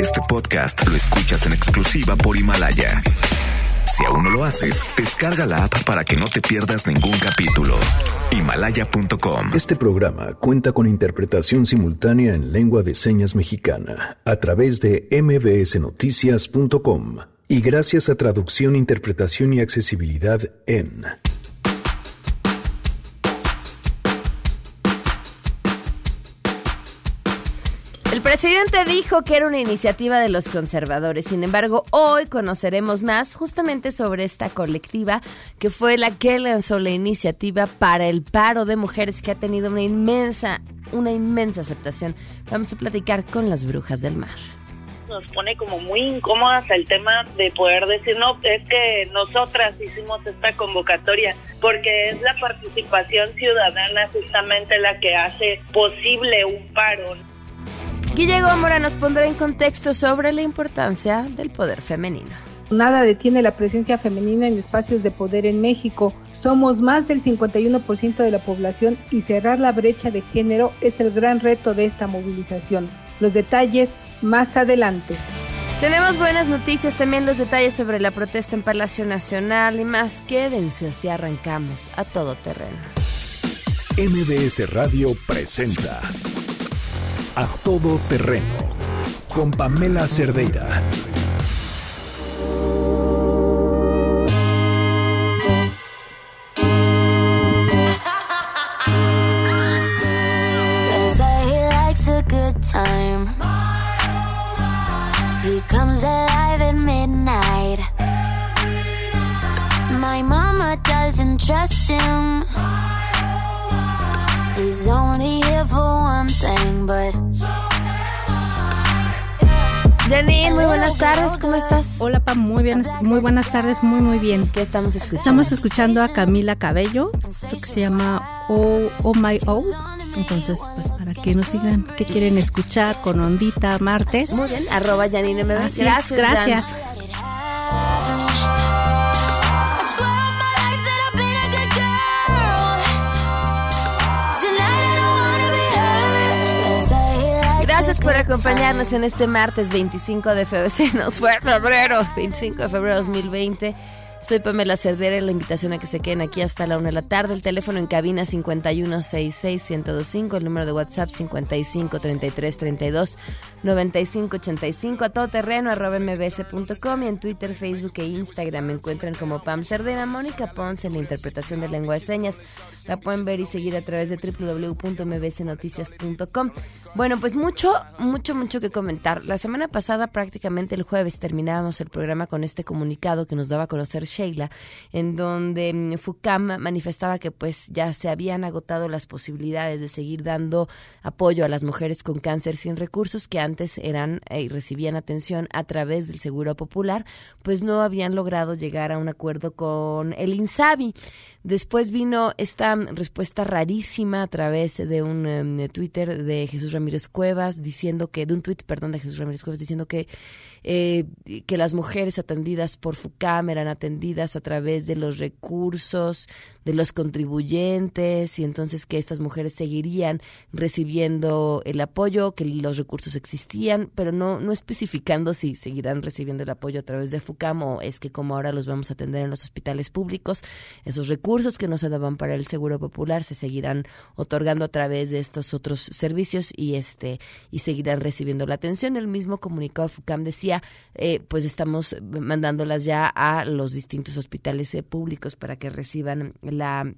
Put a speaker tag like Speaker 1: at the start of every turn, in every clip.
Speaker 1: Este podcast lo escuchas en exclusiva por Himalaya. Si aún no lo haces, descarga la app para que no te pierdas ningún capítulo. Himalaya.com.
Speaker 2: Este programa cuenta con interpretación simultánea en lengua de señas mexicana a través de mbsnoticias.com y gracias a traducción, interpretación y accesibilidad en
Speaker 3: presidente dijo que era una iniciativa de los conservadores. Sin embargo, hoy conoceremos más justamente sobre esta colectiva que fue la que lanzó la iniciativa para el paro de mujeres que ha tenido una inmensa, una inmensa aceptación. Vamos a platicar con las brujas del mar
Speaker 4: nos pone como muy incómodas el tema de poder decir, no, es que nosotras hicimos esta convocatoria, porque es la participación ciudadana justamente la que hace posible un paro.
Speaker 3: Guille Gómora nos pondrá en contexto sobre la importancia del poder femenino.
Speaker 5: Nada detiene la presencia femenina en espacios de poder en México. Somos más del 51% de la población y cerrar la brecha de género es el gran reto de esta movilización. Los detalles más adelante.
Speaker 3: Tenemos buenas noticias, también los detalles sobre la protesta en Palacio Nacional y más. Quédense así arrancamos a todo terreno.
Speaker 2: MBS Radio presenta A Todo Terreno con Pamela Cerdeira.
Speaker 3: Muy
Speaker 6: bien, muy buenas tardes, muy, muy bien.
Speaker 3: ¿Qué estamos escuchando?
Speaker 6: Estamos escuchando a Camila Cabello, esto que se llama Oh, oh My Oh. Entonces, pues para que nos sigan qué quieren escuchar con Ondita martes.
Speaker 3: Muy bien, arroba Janine
Speaker 6: es, gracias.
Speaker 3: Por acompañarnos en este martes 25 de febrero. Se nos fue febrero, 25 de febrero de 2020. Soy Pamela Cerdera y la invitación a que se queden aquí hasta la una de la tarde. El teléfono en cabina 5166125, el número de WhatsApp 5533329585, a todo terreno arroba mbs.com y en Twitter, Facebook e Instagram me encuentran como Pam Cerdera. Mónica Ponce en la interpretación de lengua de señas. La pueden ver y seguir a través de www.mbsnoticias.com. Bueno, pues mucho, mucho, mucho que comentar. La semana pasada, prácticamente el jueves, terminábamos el programa con este comunicado que nos daba a conocer Sheila, en donde mm, FUCAM manifestaba que pues ya se habían agotado las posibilidades de seguir dando apoyo a las mujeres con cáncer sin recursos que antes eran eh, y recibían atención a través del Seguro Popular, pues no habían logrado llegar a un acuerdo con el INSABI. Después vino esta respuesta rarísima a través de un em, Twitter de Jesús Ramírez Cuevas diciendo que, de un tweet, perdón, de Jesús Ramírez Cuevas diciendo que, eh, que las mujeres atendidas por FUCAM eran atendidas a través de los recursos de los contribuyentes y entonces que estas mujeres seguirían recibiendo el apoyo, que los recursos existían, pero no, no especificando si seguirán recibiendo el apoyo a través de FUCAM o es que como ahora los vamos a atender en los hospitales públicos, esos recursos que no se daban para el Seguro Popular se seguirán otorgando a través de estos otros servicios y este y seguirán recibiendo la atención. El mismo comunicado de FUCAM decía, eh, pues estamos mandándolas ya a los distintos hospitales eh, públicos para que reciban la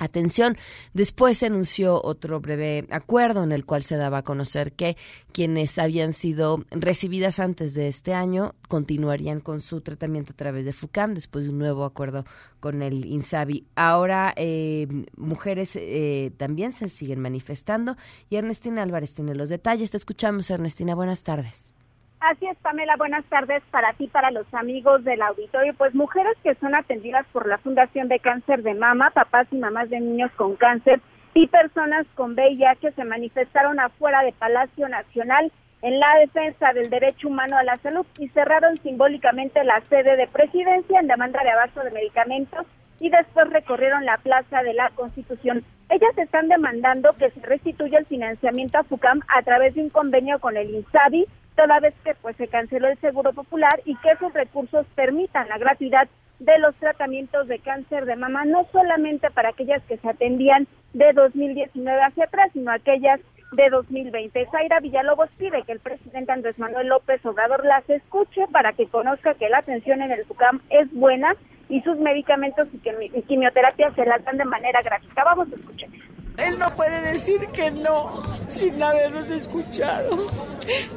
Speaker 3: atención. Después se anunció otro breve acuerdo en el cual se daba a conocer que quienes habían sido recibidas antes de este año continuarían con su tratamiento a través de FUCAM después de un nuevo acuerdo con el INSABI. Ahora eh, mujeres eh, también se siguen manifestando y Ernestina Álvarez tiene los detalles. Te escuchamos, Ernestina. Buenas tardes.
Speaker 7: Así es, Pamela. Buenas tardes para ti, para los amigos del auditorio. Pues mujeres que son atendidas por la Fundación de Cáncer de Mama, papás y mamás de niños con cáncer y personas con VIH se manifestaron afuera de Palacio Nacional en la defensa del derecho humano a la salud y cerraron simbólicamente la sede de presidencia en demanda de abasto de medicamentos y después recorrieron la plaza de la Constitución. Ellas están demandando que se restituya el financiamiento a FUCAM a través de un convenio con el INSABI toda vez que pues se canceló el Seguro Popular y que esos recursos permitan la gratuidad de los tratamientos de cáncer de mama, no solamente para aquellas que se atendían de 2019 hacia atrás, sino aquellas de 2020. Zaira Villalobos pide que el presidente Andrés Manuel López Obrador las escuche para que conozca que la atención en el FUCAM es buena y sus medicamentos y quimioterapia se las dan de manera gratuita. Vamos a escuchar.
Speaker 8: Él no puede decir que no sin habernos escuchado.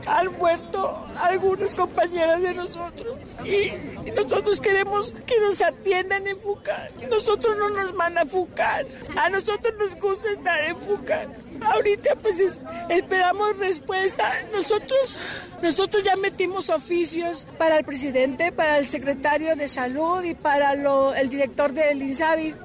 Speaker 8: Han muerto algunas compañeras de nosotros y nosotros queremos que nos atiendan en FUCAR. Nosotros no nos mandan FUCAR. A nosotros nos gusta estar en FUCAR. Ahorita pues esperamos respuesta. Nosotros, nosotros ya metimos oficios para el presidente, para el secretario de salud y para lo, el director del INSABI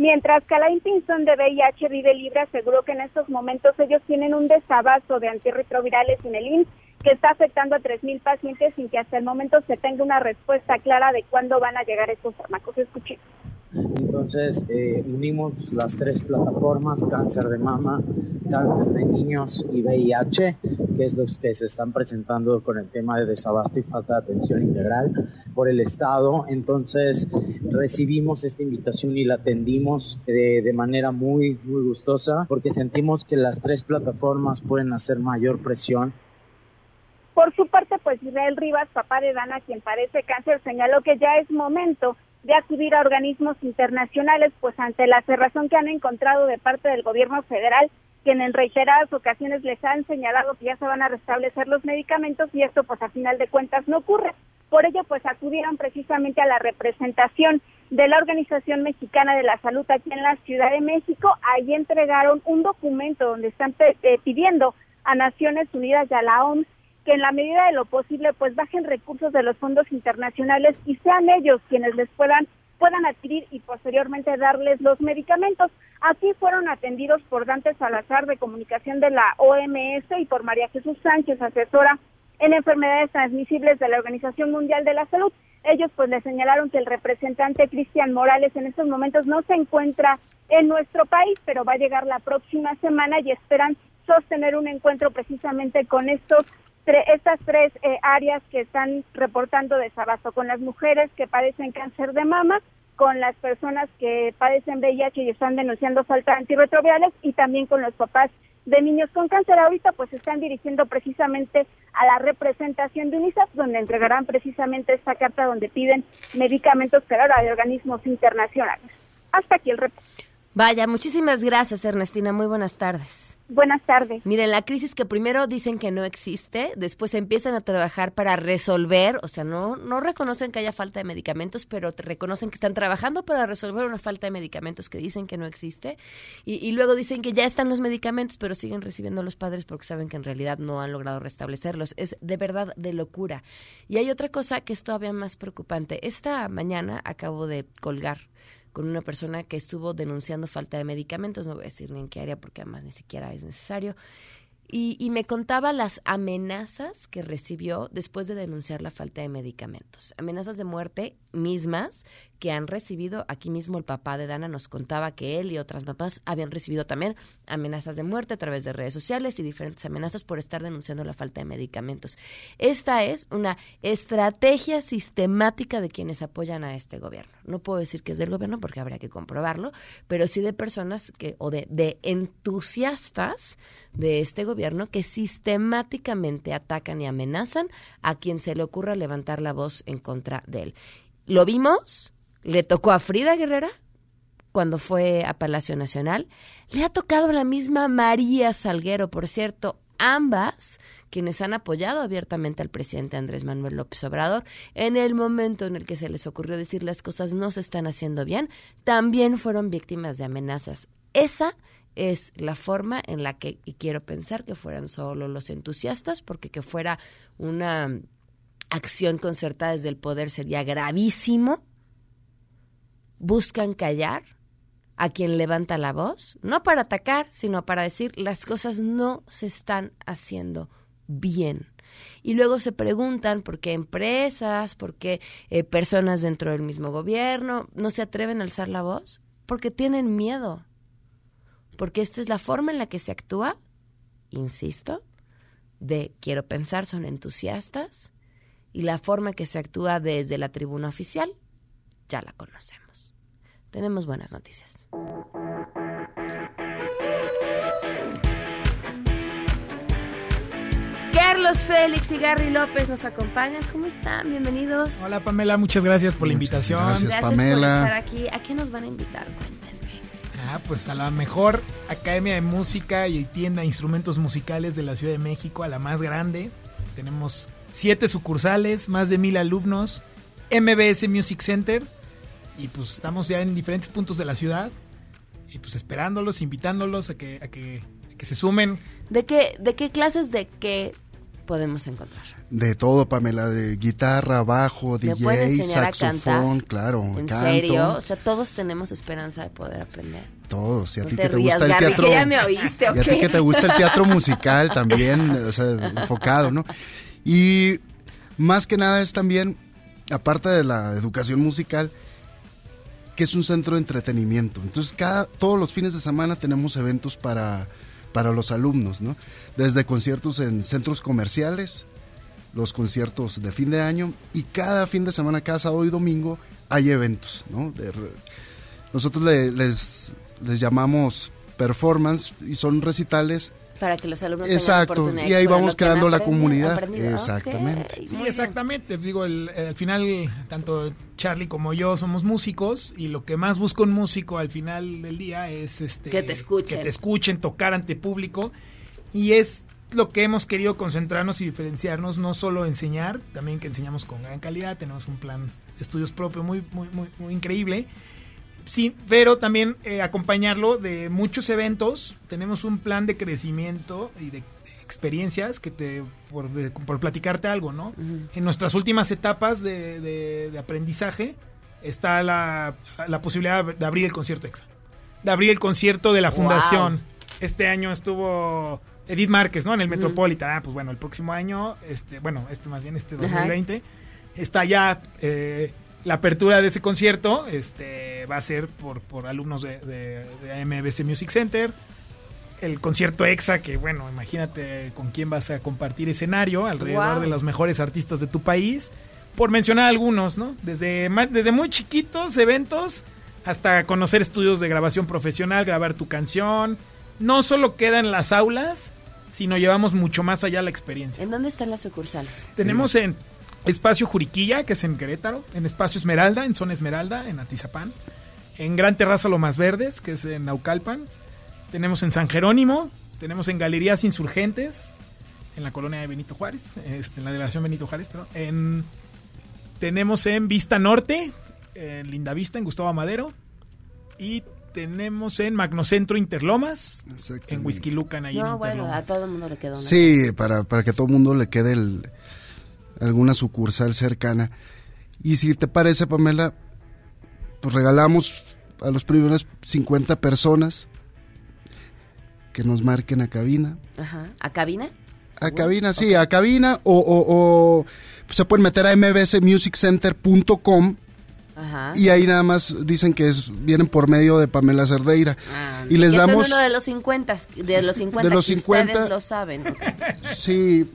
Speaker 7: Mientras que Alain Pinzón de VIH Vive Libre aseguró que en estos momentos ellos tienen un desabasto de antirretrovirales en el IMSS que está afectando a 3.000 pacientes sin que hasta el momento se tenga una respuesta clara de cuándo van a llegar estos fármacos. Escuchemos.
Speaker 9: Entonces eh, unimos las tres plataformas, cáncer de mama, cáncer de niños y VIH, que es los que se están presentando con el tema de desabasto y falta de atención integral por el Estado. Entonces recibimos esta invitación y la atendimos de, de manera muy, muy gustosa porque sentimos que las tres plataformas pueden hacer mayor presión
Speaker 7: por su parte, pues Israel Rivas, papá de Dana, quien padece cáncer, señaló que ya es momento de acudir a organismos internacionales, pues ante la cerrazón que han encontrado de parte del gobierno federal, quien en reiteradas ocasiones les han señalado que ya se van a restablecer los medicamentos y esto pues a final de cuentas no ocurre. Por ello pues acudieron precisamente a la representación de la Organización Mexicana de la Salud aquí en la Ciudad de México. Ahí entregaron un documento donde están eh, pidiendo a Naciones Unidas y a la OMS que en la medida de lo posible pues bajen recursos de los fondos internacionales y sean ellos quienes les puedan puedan adquirir y posteriormente darles los medicamentos. Aquí fueron atendidos por Dante Salazar de comunicación de la OMS y por María Jesús Sánchez, asesora en enfermedades transmisibles de la Organización Mundial de la Salud. Ellos pues le señalaron que el representante Cristian Morales en estos momentos no se encuentra en nuestro país, pero va a llegar la próxima semana y esperan sostener un encuentro precisamente con estos estas tres eh, áreas que están reportando desabasto, con las mujeres que padecen cáncer de mama, con las personas que padecen VIH y están denunciando falta de antirretrovirales y también con los papás de niños con cáncer. Ahorita pues están dirigiendo precisamente a la representación de UNICEF, donde entregarán precisamente esta carta donde piden medicamentos, pero ahora de organismos internacionales. Hasta aquí el reporte.
Speaker 3: Vaya, muchísimas gracias Ernestina, muy buenas tardes.
Speaker 7: Buenas tardes.
Speaker 3: Miren, la crisis que primero dicen que no existe, después empiezan a trabajar para resolver, o sea, no, no reconocen que haya falta de medicamentos, pero reconocen que están trabajando para resolver una falta de medicamentos que dicen que no existe, y, y luego dicen que ya están los medicamentos, pero siguen recibiendo a los padres porque saben que en realidad no han logrado restablecerlos. Es de verdad de locura. Y hay otra cosa que es todavía más preocupante. Esta mañana acabo de colgar con una persona que estuvo denunciando falta de medicamentos, no voy a decir ni en qué área porque además ni siquiera es necesario, y, y, me contaba las amenazas que recibió después de denunciar la falta de medicamentos. Amenazas de muerte mismas que han recibido, aquí mismo el papá de Dana nos contaba que él y otras mamás habían recibido también amenazas de muerte a través de redes sociales y diferentes amenazas por estar denunciando la falta de medicamentos. Esta es una estrategia sistemática de quienes apoyan a este gobierno. No puedo decir que es del gobierno porque habría que comprobarlo, pero sí de personas que, o de, de entusiastas de este gobierno que sistemáticamente atacan y amenazan a quien se le ocurra levantar la voz en contra de él. Lo vimos, le tocó a Frida Guerrera cuando fue a Palacio Nacional, le ha tocado la misma María Salguero, por cierto, ambas quienes han apoyado abiertamente al presidente Andrés Manuel López Obrador en el momento en el que se les ocurrió decir las cosas no se están haciendo bien, también fueron víctimas de amenazas. Esa es la forma en la que, y quiero pensar que fueran solo los entusiastas, porque que fuera una acción concertada desde el poder sería gravísimo, buscan callar a quien levanta la voz, no para atacar, sino para decir las cosas no se están haciendo bien. Y luego se preguntan por qué empresas, por qué eh, personas dentro del mismo gobierno no se atreven a alzar la voz, porque tienen miedo, porque esta es la forma en la que se actúa, insisto, de Quiero Pensar son entusiastas y la forma que se actúa desde la tribuna oficial ya la conocemos. Tenemos buenas noticias. Carlos Félix y Gary López nos acompañan. ¿Cómo están? Bienvenidos.
Speaker 10: Hola Pamela, muchas gracias por la invitación.
Speaker 11: gracias.
Speaker 3: Gracias
Speaker 11: Pamela.
Speaker 3: por estar aquí. ¿A qué nos van a invitar? Cuéntenme.
Speaker 10: Ah, pues a la mejor academia de música y tienda de instrumentos musicales de la Ciudad de México, a la más grande. Tenemos siete sucursales, más de mil alumnos, MBS Music Center y pues estamos ya en diferentes puntos de la ciudad y pues esperándolos, invitándolos a que, a que, a que se sumen.
Speaker 3: ¿De qué, ¿De qué clases de qué podemos encontrar?
Speaker 11: De todo, Pamela, de guitarra, bajo,
Speaker 3: ¿Me puede
Speaker 11: DJ, saxofón, claro,
Speaker 3: ¿En
Speaker 11: canto,
Speaker 3: serio? O sea, todos tenemos esperanza de poder aprender.
Speaker 11: todos. Y a
Speaker 3: No
Speaker 11: ti
Speaker 3: te
Speaker 11: que te
Speaker 3: rías,
Speaker 11: gusta el teatro.
Speaker 3: que ya me oíste,
Speaker 11: Y a ti que te gusta el teatro musical también, o sea, enfocado, ¿no? Y más que nada es también, aparte de la educación musical, que es un centro de entretenimiento. Entonces, cada, todos los fines de semana tenemos eventos para, para los alumnos, ¿no? Desde conciertos en centros comerciales, los conciertos de fin de año, y cada fin de semana, cada sábado y domingo, hay eventos, ¿no? Nosotros le- les, les llamamos performance y son recitales
Speaker 3: Para que los alumnos tengan
Speaker 11: Exacto,
Speaker 3: oportunidad de
Speaker 11: y ahí vamos creando la
Speaker 3: aprendido-
Speaker 11: comunidad.
Speaker 3: aprendido.
Speaker 11: Exactamente.
Speaker 10: Sí,
Speaker 3: muy
Speaker 10: exactamente. Digo, el- al final, tanto Charlie como yo somos músicos y lo que más busca un músico al final del día es este
Speaker 3: Que te escuchen.
Speaker 10: que te escuchen, tocar ante público. Y es lo que hemos querido concentrarnos y diferenciarnos, no solo enseñar, también que enseñamos con gran calidad, tenemos un plan de estudios propio muy, muy, muy, muy increíble. Sí, pero también eh, acompañarlo de muchos eventos. Tenemos un plan de crecimiento y de, experiencias que te por, de- por platicarte algo, ¿no? En nuestras últimas etapas de, de- de aprendizaje está la, la posibilidad de abrir el concierto EXA, de abrir el concierto de la
Speaker 3: Wow.
Speaker 10: fundación. Este año estuvo Edith Márquez, ¿no? En el Metropolitan. Ah, pues bueno, el próximo año, este, bueno, este más bien este
Speaker 3: Ajá.
Speaker 10: 2020 está ya eh, la apertura de ese concierto este va a ser por, por alumnos de, de, de MBC Music Center. El concierto EXA que bueno imagínate con quién vas a compartir escenario alrededor
Speaker 3: Wow.
Speaker 10: de los mejores artistas de tu país por mencionar algunos no desde desde muy chiquitos eventos hasta conocer estudios de grabación profesional grabar tu canción. No solo queda en las aulas sino llevamos mucho más allá la experiencia.
Speaker 3: ¿En dónde están las sucursales?
Speaker 10: tenemos en Espacio Juriquilla, que es en Querétaro, en Espacio Esmeralda, en Zona Esmeralda, en Atizapán, en Gran Terraza Lomas Verdes, que es en Naucalpan, tenemos en San Jerónimo, tenemos en Galerías Insurgentes, en la colonia de Benito Juárez, este, en la delegación Benito Juárez, perdón, en, tenemos en Vista Norte, en Linda Vista, en Gustavo Madero, y tenemos en Magnocentro Interlomas, en Whisky Lucan, ahí en
Speaker 3: No, bueno, a
Speaker 10: Interlomas.
Speaker 3: todo el mundo le quedó una.
Speaker 11: Sí, para, para que todo el mundo le quede el- alguna sucursal cercana. Y si te parece, Pamela, pues regalamos a los primeros 50 personas que nos marquen a cabina.
Speaker 3: Ajá. ¿A cabina?
Speaker 11: A cabina, sí, a cabina o, o- o se pueden meter a mbsmusiccenter.com
Speaker 3: Ajá.
Speaker 11: y ahí nada más dicen que es, vienen por medio de Pamela Cerdeira.
Speaker 3: Ah,
Speaker 11: y les
Speaker 3: que son
Speaker 11: damos...
Speaker 3: uno de los 50, de los 50
Speaker 11: De los
Speaker 3: que
Speaker 11: 50.
Speaker 3: ustedes lo saben.
Speaker 11: Sí,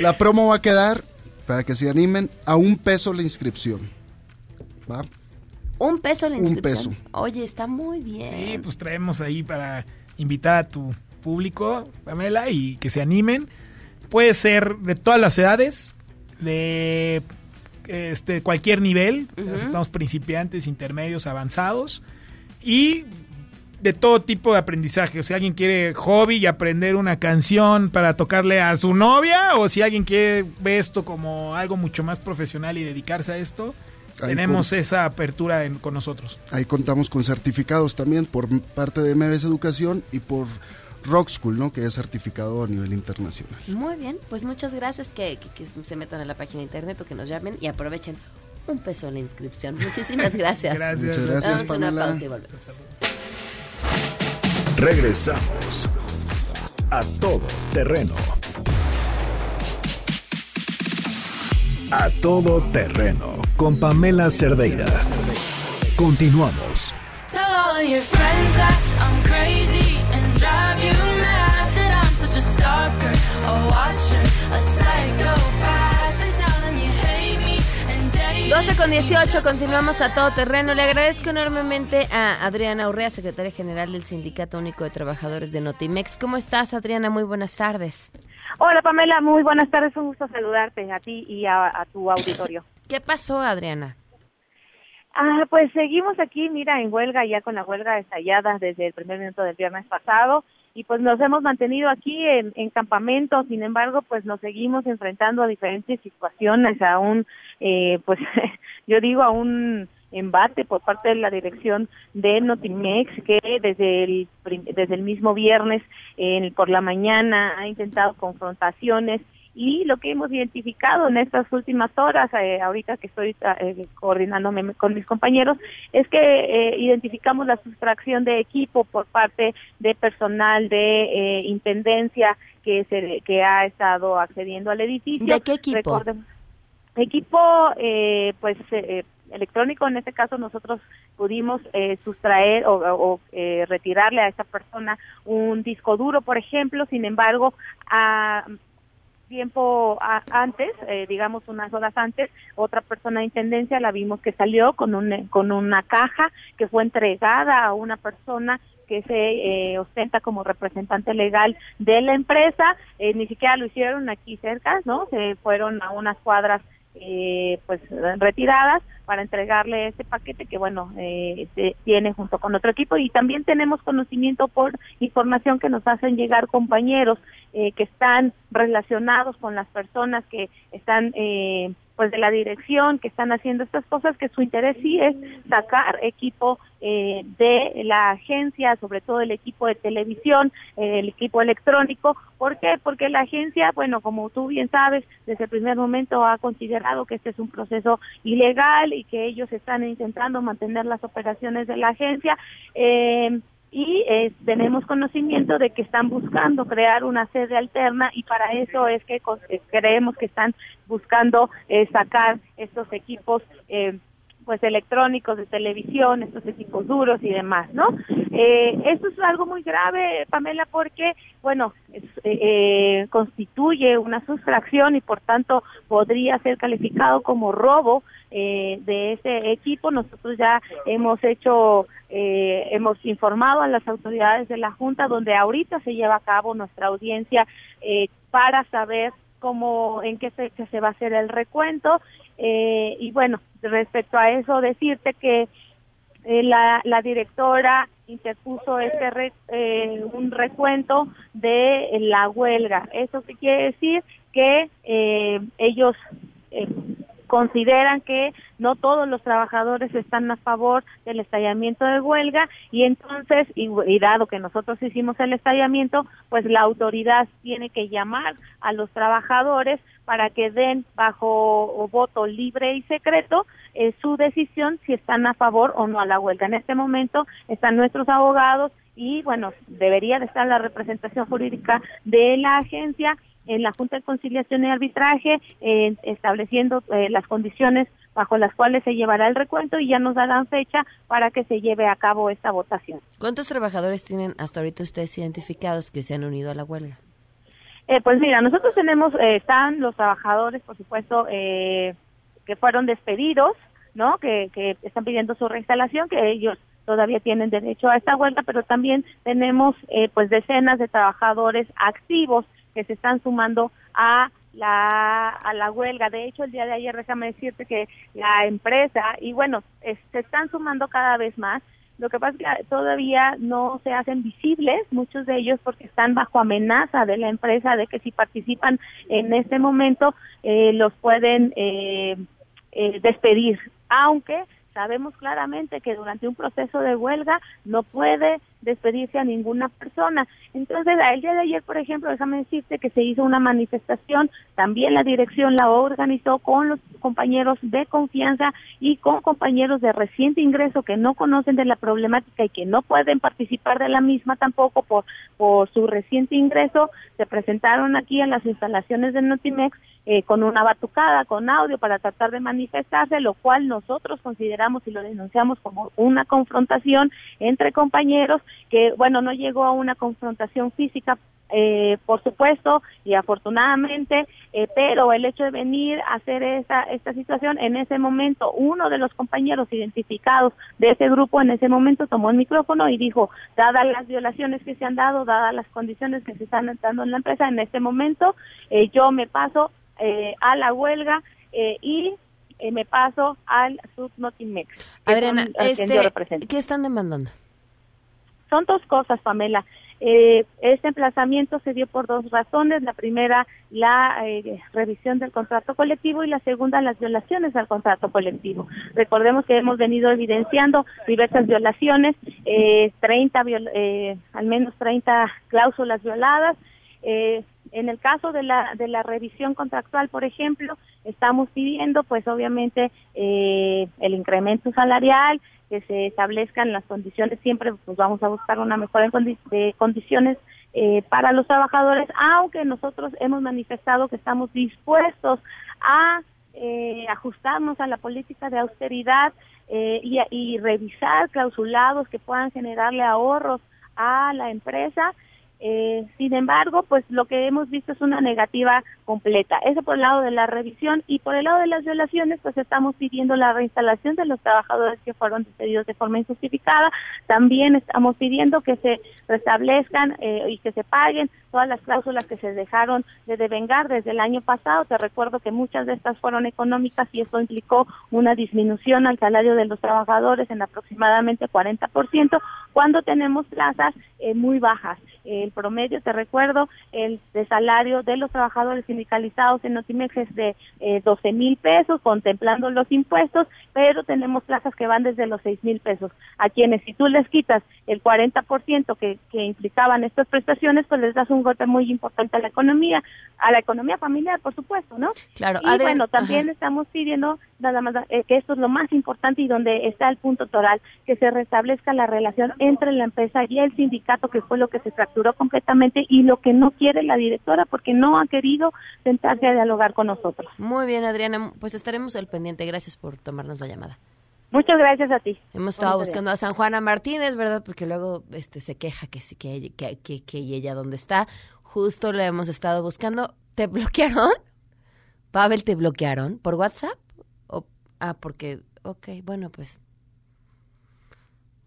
Speaker 11: la promo va a quedar, para que se animen, a un peso la inscripción. ¿Va?
Speaker 3: Un peso la
Speaker 11: Un
Speaker 3: inscripción.
Speaker 11: peso.
Speaker 3: Oye, está muy bien.
Speaker 10: Sí, pues traemos ahí para invitar a tu público, Pamela, y que se animen. Puede ser de todas las edades, de este cualquier nivel, aceptamos principiantes, intermedios, avanzados y de todo tipo de aprendizaje. O si alguien quiere hobby y aprender una canción para tocarle a su novia, o si alguien quiere ver esto como algo mucho más profesional y dedicarse a esto,
Speaker 11: Ahí
Speaker 10: tenemos
Speaker 11: con-
Speaker 10: esa apertura en- con nosotros.
Speaker 11: Ahí contamos con certificados también por parte de MBS Educación y por Rock School, ¿no? que es certificado a nivel internacional.
Speaker 3: Muy bien, pues muchas gracias que, que- que se metan a la página de internet o que nos llamen y aprovechen un peso en la inscripción. Muchísimas gracias.
Speaker 10: Gracias.
Speaker 11: Muchas gracias,
Speaker 3: Vamos a una pausa y volvemos.
Speaker 2: Regresamos a todo terreno. A todo terreno con Pamela Cerdeira. Continuamos.
Speaker 12: Tell all
Speaker 3: 12 con 18, continuamos a todo terreno. Le agradezco enormemente a Adriana Urrea, secretaria general del Sindicato Único de Trabajadores de Notimex. ¿Cómo estás, Adriana? Muy buenas tardes.
Speaker 13: Hola Pamela, muy buenas tardes, un gusto saludarte a ti y a, a tu auditorio.
Speaker 3: ¿Qué pasó, Adriana?
Speaker 13: Ah, pues seguimos aquí, mira, en huelga, ya con la huelga estallada desde el primer minuto del viernes pasado y pues nos hemos mantenido aquí en, en campamento, sin embargo, pues nos seguimos enfrentando a diferentes situaciones, a un, eh, pues yo digo, a un embate por parte de la dirección de Notimex que desde el desde el mismo viernes en- por la mañana ha intentado confrontaciones y lo que hemos identificado en estas últimas horas, eh, ahorita que estoy eh, coordinándome con mis compañeros, es que eh, identificamos la sustracción de equipo por parte de personal de eh, intendencia que se que ha estado accediendo al edificio.
Speaker 3: ¿De qué equipo?
Speaker 13: Recordemos- equipo eh, pues electrónico en este caso nosotros pudimos eh, sustraer o, o, eh, retirarle a esta persona un disco duro por ejemplo sin embargo a tiempo a- antes, eh, digamos unas horas antes, otra persona de intendencia la vimos que salió con un con una caja que fue entregada a una persona que se eh, ostenta como representante legal de la empresa, eh, ni siquiera lo hicieron aquí cerca, ¿no? Se fueron a unas cuadras eh, pues retiradas para entregarle este paquete que bueno eh, se- tiene junto con otro equipo. Y también tenemos conocimiento por información que nos hacen llegar compañeros eh, que están relacionados con las personas que están eh, pues de la dirección que están haciendo estas cosas que su interés sí es sacar equipo eh, de la agencia sobre todo el equipo de televisión eh, el equipo electrónico ¿por qué? porque la agencia bueno como tú bien sabes desde el primer momento ha considerado que este es un proceso ilegal y que ellos están intentando mantener las operaciones de la agencia eh, y eh, tenemos conocimiento de que están buscando crear una sede alterna y para eso es que eh, creemos que están buscando eh, sacar estos equipos eh, pues electrónicos de televisión, estos equipos duros y demás, ¿no? Eh, esto es algo muy grave, Pamela, porque, bueno, eh, eh, constituye una sustracción y por tanto podría ser calificado como robo eh, de ese equipo. Nosotros ya hemos hecho, hemos informado a las autoridades de la Junta, donde ahorita se lleva a cabo nuestra audiencia para saber cómo, en qué fecha se va a hacer el recuento. Eh, y bueno, respecto a eso, decirte que eh, la, directora interpuso este re- eh, un recuento de la huelga. ¿Eso qué quiere decir? Que eh, ellos consideran que no todos los trabajadores están a favor del estallamiento de huelga y entonces, y, y dado que nosotros hicimos el estallamiento, pues la autoridad tiene que llamar a los trabajadores para que den bajo voto libre y secreto eh, su decisión si están a favor o no a la huelga. En este momento están nuestros abogados y bueno, debería de estar la representación jurídica de la agencia en la Junta de Conciliación y Arbitraje, eh, estableciendo eh, las condiciones bajo las cuales se llevará el recuento y ya nos darán fecha para que se lleve a cabo esta votación.
Speaker 3: ¿Cuántos trabajadores tienen hasta ahorita ustedes identificados que se han unido a la huelga?
Speaker 13: Eh, pues mira, nosotros tenemos, eh, están los trabajadores, por supuesto, eh, que fueron despedidos, ¿no? Que, que están pidiendo su reinstalación, que ellos todavía tienen derecho a esta huelga, pero también tenemos, eh, pues, decenas de trabajadores activos que se están sumando a la a la huelga. De hecho, el día de ayer, déjame decirte que la empresa y bueno, se están sumando cada vez más. Lo que pasa es que todavía no se hacen visibles muchos de ellos porque están bajo amenaza de la empresa de que si participan en este momento eh, los pueden eh, eh, despedir, aunque sabemos claramente que durante un proceso de huelga no puede despedirse a ninguna persona. Entonces, el día de ayer, por ejemplo, déjame decirte que se hizo una manifestación, también la dirección la organizó con los compañeros de confianza y con compañeros de reciente ingreso que no conocen de la problemática y que no pueden participar de la misma tampoco por, por su reciente ingreso. Se presentaron aquí en las instalaciones de Notimex eh, con una batucada, con audio para tratar de manifestarse, lo cual nosotros consideramos y lo denunciamos como una confrontación entre compañeros que, bueno, no llegó a una confrontación física eh, por supuesto y afortunadamente, eh, pero el hecho de venir a hacer esta, esta situación, en ese momento uno de los compañeros identificados de ese grupo en ese momento tomó el micrófono y dijo, dadas las violaciones que se han dado, dadas las condiciones que se están dando en la empresa, en este momento eh, yo me paso eh, a la huelga eh, y me paso al Subnotimex.
Speaker 3: Adriana,
Speaker 13: son,
Speaker 3: este,
Speaker 13: represento.
Speaker 3: ¿qué están demandando?
Speaker 13: Son dos cosas, Pamela. Eh, este emplazamiento se dio por dos razones. La primera, la eh, revisión del contrato colectivo y la segunda, las violaciones al contrato colectivo. Recordemos que hemos venido evidenciando diversas violaciones, eh, 30, viol- eh, al menos 30 cláusulas violadas. Eh, en el caso de la, de la revisión contractual, por ejemplo, estamos pidiendo, pues obviamente, eh, el incremento salarial, que se establezcan las condiciones, siempre pues vamos a buscar una mejora condi- de condiciones eh, para los trabajadores, aunque nosotros hemos manifestado que estamos dispuestos a eh, ajustarnos a la política de austeridad eh, y, y revisar clausulados que puedan generarle ahorros a la empresa. Eh, sin embargo, pues lo que hemos visto es una negativa completa. Eso por el lado de la revisión y por el lado de las violaciones, pues estamos pidiendo la reinstalación de los trabajadores que fueron despedidos de forma injustificada. También estamos pidiendo que se restablezcan eh, y que se paguen todas las cláusulas que se dejaron de devengar desde el año pasado. Te recuerdo que muchas de estas fueron económicas y esto implicó una disminución al salario de los trabajadores en aproximadamente 40%, cuando tenemos plazas eh, muy bajas. El promedio, te recuerdo, el de salario de los trabajadores sindicalizados en Notimex es de eh, 12 mil pesos, contemplando los impuestos, pero tenemos plazas que van desde los 6 mil pesos. A quienes, si tú les quitas el 40% que, que implicaban estas prestaciones, pues les das un golpe muy importante a la economía, a la economía familiar, por supuesto, ¿no?
Speaker 3: Claro,
Speaker 13: y bueno, también
Speaker 3: ajá.
Speaker 13: estamos pidiendo, nada más, eh, que esto es lo más importante y donde está el punto toral, que se restablezca la relación entre la empresa y el sindicato, que fue lo que se fracturó completamente y lo que no quiere la directora, porque no ha querido sentarse a dialogar con nosotros.
Speaker 3: Muy bien, Adriana, pues estaremos al pendiente. Gracias por tomarnos la llamada.
Speaker 13: Muchas gracias a ti.
Speaker 3: Hemos estado buscando a San Juana Martínez, ¿verdad? Porque luego este se queja que sí, que, que, que y ella dónde está. Justo la hemos estado buscando. ¿Te bloquearon? Pavel, ¿te bloquearon por WhatsApp? O, ah, porque, ok, bueno, pues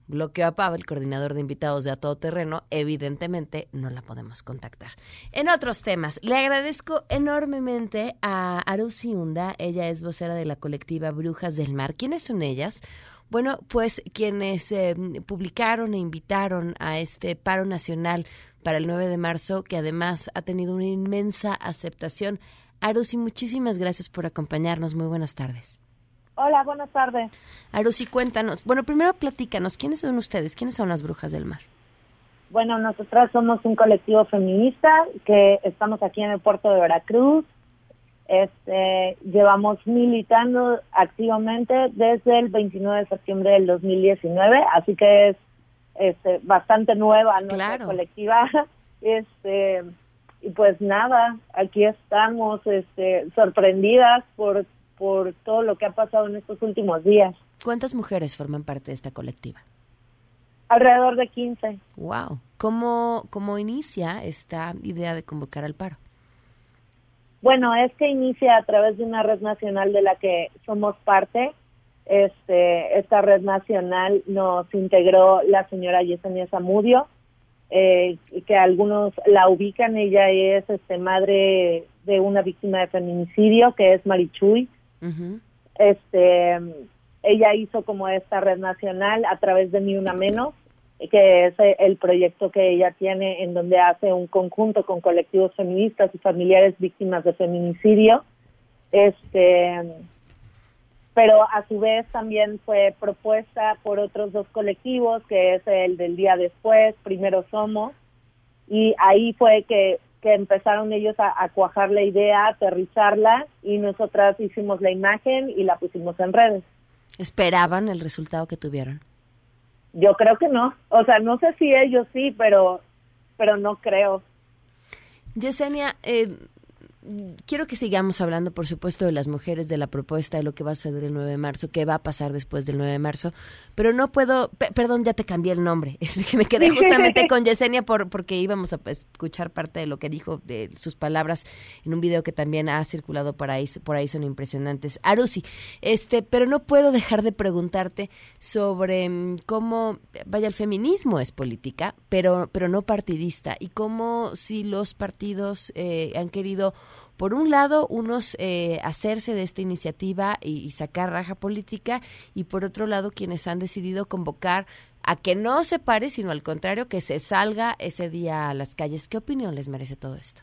Speaker 3: bloqueó a Pavel, coordinador de invitados de A Todo Terreno. Evidentemente no la podemos contactar. En otros temas, le agradezco enormemente a Arusi Hunda. Ella es vocera de la colectiva Brujas del Mar. ¿Quiénes son ellas? Bueno, pues quienes eh, publicaron e invitaron a este paro nacional para el 9 de marzo, que además ha tenido una inmensa aceptación. Arusi, muchísimas gracias por acompañarnos. Muy buenas tardes.
Speaker 14: Hola, buenas tardes.
Speaker 3: Arusi, cuéntanos. Bueno, primero platícanos, ¿quiénes son ustedes? ¿Quiénes son las Brujas del Mar?
Speaker 14: Bueno, nosotras somos un colectivo feminista que estamos aquí en el puerto de Veracruz. Este, llevamos militando activamente desde el 29 de septiembre del 2019, así que es este, bastante nueva nuestra
Speaker 3: Claro.
Speaker 14: colectiva. Este, y pues nada, aquí estamos este, sorprendidas por, por todo lo que ha pasado en estos últimos días.
Speaker 3: ¿Cuántas mujeres forman parte de esta colectiva?
Speaker 14: Alrededor de 15.
Speaker 3: Wow. ¿Cómo, ¿Cómo inicia esta idea de convocar al paro?
Speaker 14: Bueno, es que inicia a través de una red nacional de la que somos parte. Este, esta red nacional nos integró la señora Yesenia Zamudio, eh, que algunos la ubican. Ella es este, madre de una víctima de feminicidio, que es Marichuy. Este, ella hizo como esta red nacional a través de Ni Una Menos, que es eh, el proyecto que ella tiene en donde hace un conjunto con colectivos feministas y familiares víctimas de feminicidio. Este, pero a su vez también fue propuesta por otros dos colectivos, que es el del día después, Primero Somos, y ahí fue que, que empezaron ellos a, a cuajar la idea, a aterrizarla, y nosotras hicimos la imagen y la pusimos en redes.
Speaker 3: ¿Esperaban el resultado que tuvieron?
Speaker 14: Yo creo que no, o sea, no sé si ellos sí, pero, pero no creo.
Speaker 3: Yesenia, eh, quiero que sigamos hablando, por supuesto, de las mujeres, de la propuesta, de lo que va a suceder el 9 de marzo, qué va a pasar después del 9 de marzo, pero no puedo, pe- perdón, ya te cambié el nombre, es que me quedé justamente con Yesenia por, porque íbamos a pues, escuchar parte de lo que dijo, de sus palabras, en un video que también ha circulado por ahí, por ahí son impresionantes. Arusi, este, pero no puedo dejar de preguntarte sobre mm, cómo, vaya, el feminismo es política, pero, pero no partidista, y cómo si los partidos eh, han querido, por un lado, unos eh, hacerse de esta iniciativa y, y sacar raja política, y por otro lado, quienes han decidido convocar a que no se pare, sino al contrario, que se salga ese día a las calles. ¿Qué opinión les merece todo esto?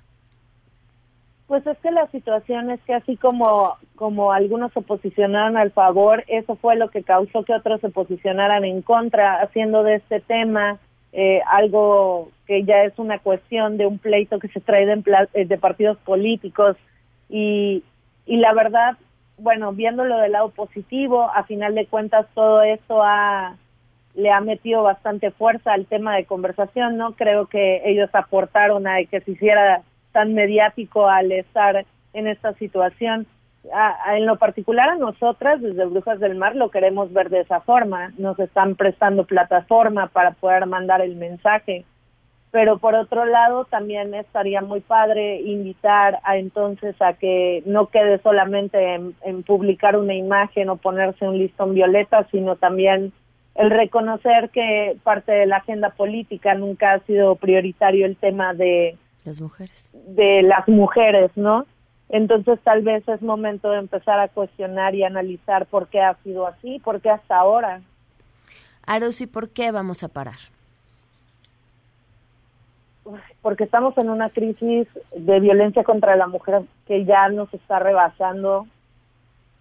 Speaker 14: Pues es que la situación es que así como, como algunos se posicionaron al favor, eso fue lo que causó que otros se posicionaran en contra, haciendo de este tema eh, algo que ya es una cuestión de un pleito que se trae eh, de partidos políticos. Y, y la verdad, bueno, viéndolo del lado positivo, a final de cuentas todo esto ha, le ha metido bastante fuerza al tema de conversación, ¿no? Creo que ellos aportaron a que se hiciera tan mediático al estar en esta situación. A- a- en lo particular a nosotras, desde Brujas del Mar, lo queremos ver de esa forma. Nos están prestando plataforma para poder mandar el mensaje. Pero por otro lado, también estaría muy padre invitar a entonces a que no quede solamente en, en publicar una imagen o ponerse un listón violeta, sino también el reconocer que parte de la agenda política nunca ha sido prioritario el tema de
Speaker 3: Las mujeres.
Speaker 14: de las mujeres, ¿no? Entonces tal vez es momento de empezar a cuestionar y analizar por qué ha sido así, por qué hasta ahora.
Speaker 3: Arusi, ¿por qué vamos a parar?
Speaker 14: Porque estamos en una crisis de violencia contra la mujer que ya nos está rebasando.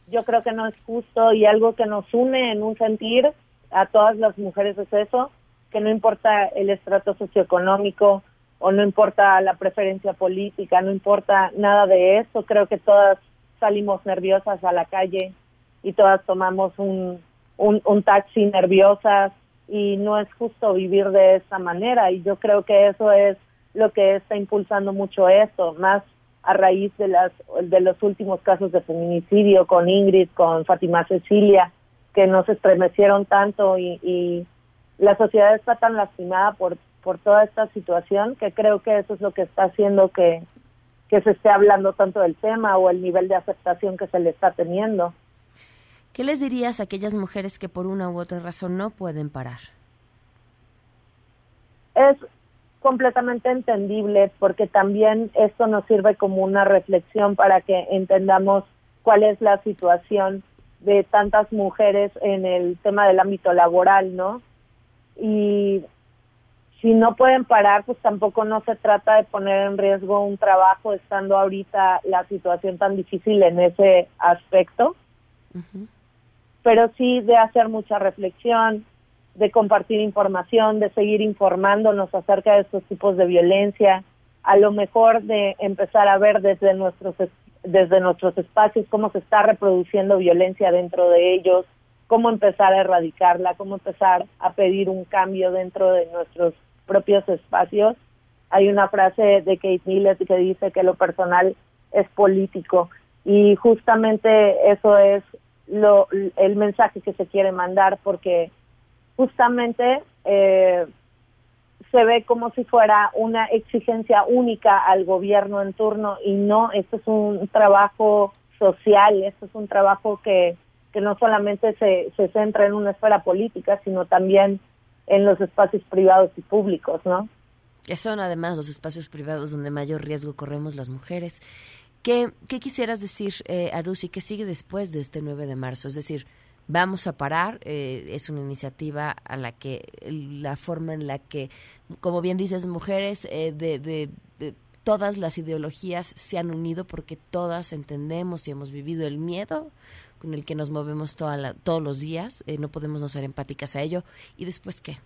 Speaker 14: Yo creo que no es justo y algo que nos une en un sentir a todas las mujeres es eso, que no importa el estrato socioeconómico o no importa la preferencia política, no importa nada de eso, creo que todas salimos nerviosas a la calle y todas tomamos un, un, un taxi nerviosas y no es justo vivir de esa manera y yo creo que eso es lo que está impulsando mucho esto, más a raíz de las de los últimos casos de feminicidio con Ingrid, con Fátima Cecilia, que nos estremecieron tanto y, y la sociedad está tan lastimada por por toda esta situación que creo que eso es lo que está haciendo que que se esté hablando tanto del tema o el nivel de aceptación que se le está teniendo.
Speaker 3: ¿Qué les dirías a aquellas mujeres que por una u otra razón no pueden parar?
Speaker 14: es completamente entendible porque también esto nos sirve como una reflexión para que entendamos cuál es la situación de tantas mujeres en el tema del ámbito laboral, ¿no? Y si no pueden parar, pues tampoco no se trata de poner en riesgo un trabajo estando ahorita la situación tan difícil en ese aspecto, pero sí de hacer mucha reflexión, de compartir información, de seguir informándonos acerca de estos tipos de violencia, a lo mejor de empezar a ver desde nuestros es- desde nuestros espacios cómo se está reproduciendo violencia dentro de ellos, cómo empezar a erradicarla, cómo empezar a pedir un cambio dentro de nuestros propios espacios. Hay una frase de Kate Millett que dice que lo personal es político y justamente eso es lo, el mensaje que se quiere mandar porque justamente eh, se ve como si fuera una exigencia única al gobierno en turno y no, esto es un trabajo social, esto es un trabajo que, que no solamente se, se centra en una esfera política, sino también en los espacios privados y públicos, ¿no?
Speaker 3: Que son además los espacios privados donde mayor riesgo corremos las mujeres. ¿Qué, qué quisieras decir, eh, Arusi, qué sigue después de este 9 de marzo? Es decir, vamos a parar, eh, es una iniciativa a la que la forma en la que, como bien dices, mujeres eh, de, de, de todas las ideologías se han unido porque todas entendemos y hemos vivido el miedo con el que nos movemos toda la- todos los días, eh, no podemos no ser empáticas a ello. ¿Y después qué?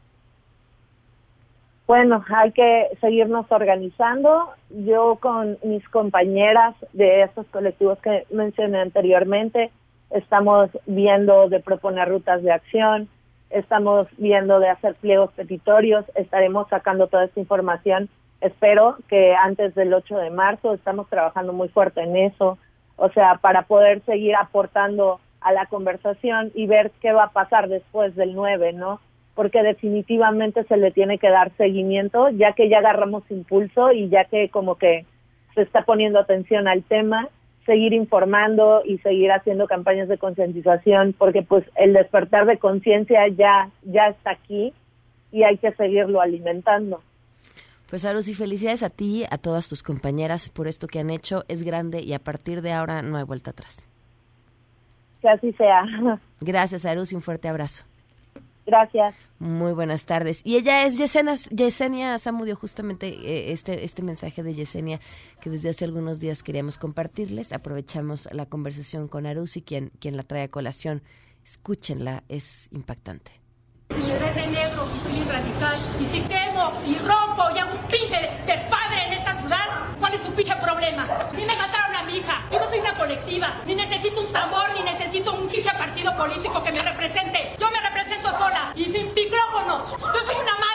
Speaker 14: Bueno, hay que seguirnos organizando. Yo con mis compañeras de estos colectivos que mencioné anteriormente, estamos viendo de proponer rutas de acción, estamos viendo de hacer pliegos petitorios, estaremos sacando toda esta información espero que antes del 8 de marzo estamos trabajando muy fuerte en eso, o sea, para poder seguir aportando a la conversación y ver qué va a pasar después del 9, ¿no? Porque definitivamente se le tiene que dar seguimiento, ya que ya agarramos impulso y ya que como que se está poniendo atención al tema, seguir informando y seguir haciendo campañas de concientización, porque pues el despertar de conciencia ya ya está aquí y hay que seguirlo alimentando.
Speaker 3: Pues Arus, y felicidades a ti, a todas tus compañeras por esto que han hecho. Es grande y a partir de ahora no hay vuelta atrás.
Speaker 14: Que así sea.
Speaker 3: Gracias, Arus, y un fuerte abrazo.
Speaker 14: Gracias.
Speaker 3: Muy buenas tardes. Y ella es Yesenia, Yesenia Zamudio, justamente eh, este, este mensaje de Yesenia que desde hace algunos días queríamos compartirles. Aprovechamos la conversación con Arusi, quien, quien la trae a colación. Escúchenla, es impactante.
Speaker 15: Si me ven de negro y soy un radical, y si quemo y y hago un pinche despadre en esta ciudad, ¿cuál es su pinche problema? Mí me mataron a mi hija, yo no soy una colectiva, ni necesito un tambor, ni necesito un pinche partido político que me represente. Yo me represento sola y sin micrófono. Yo soy una madre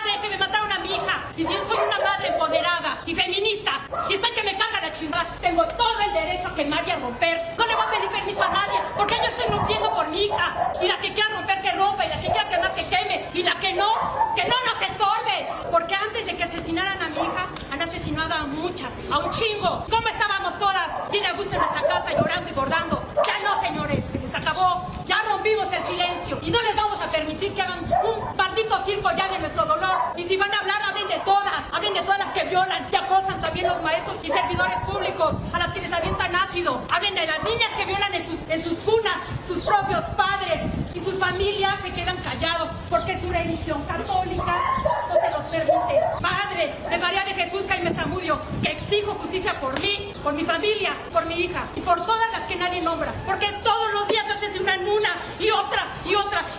Speaker 15: y si yo soy una madre empoderada y feminista, y estoy que me carga la chingada, tengo todo el derecho a quemar y a romper. No le voy a pedir permiso a nadie, porque yo estoy rompiendo por mi hija, y la que quiera romper que rompa, y la que quiera quemar que queme, y la que no, que no nos estorbe. Porque antes de que asesinaran a mi hija, han asesinado a muchas, a un chingo. ¿Cómo estábamos todas? Bien a gusto en nuestra casa, llorando y bordando. Ya no, señores, se acabó. Ya rompimos el silencio y no les vamos a permitir que hagan un maldito circo ya de nuestro dolor. Y si van a hablar, hablen de todas. Hablen de todas las que violan y acosan también los maestros y servidores públicos, a las que les avientan ácido. Hablen de las niñas que violan en sus, en sus cunas, sus propios padres y sus familias se quedan callados porque su religión católica no se los permite. Padre de María de Jesús Jaime Zamudio, que exijo justicia por mí, por mi familia, por mi hija y por todas las que nadie nombra, porque todos los días asesinan una y otra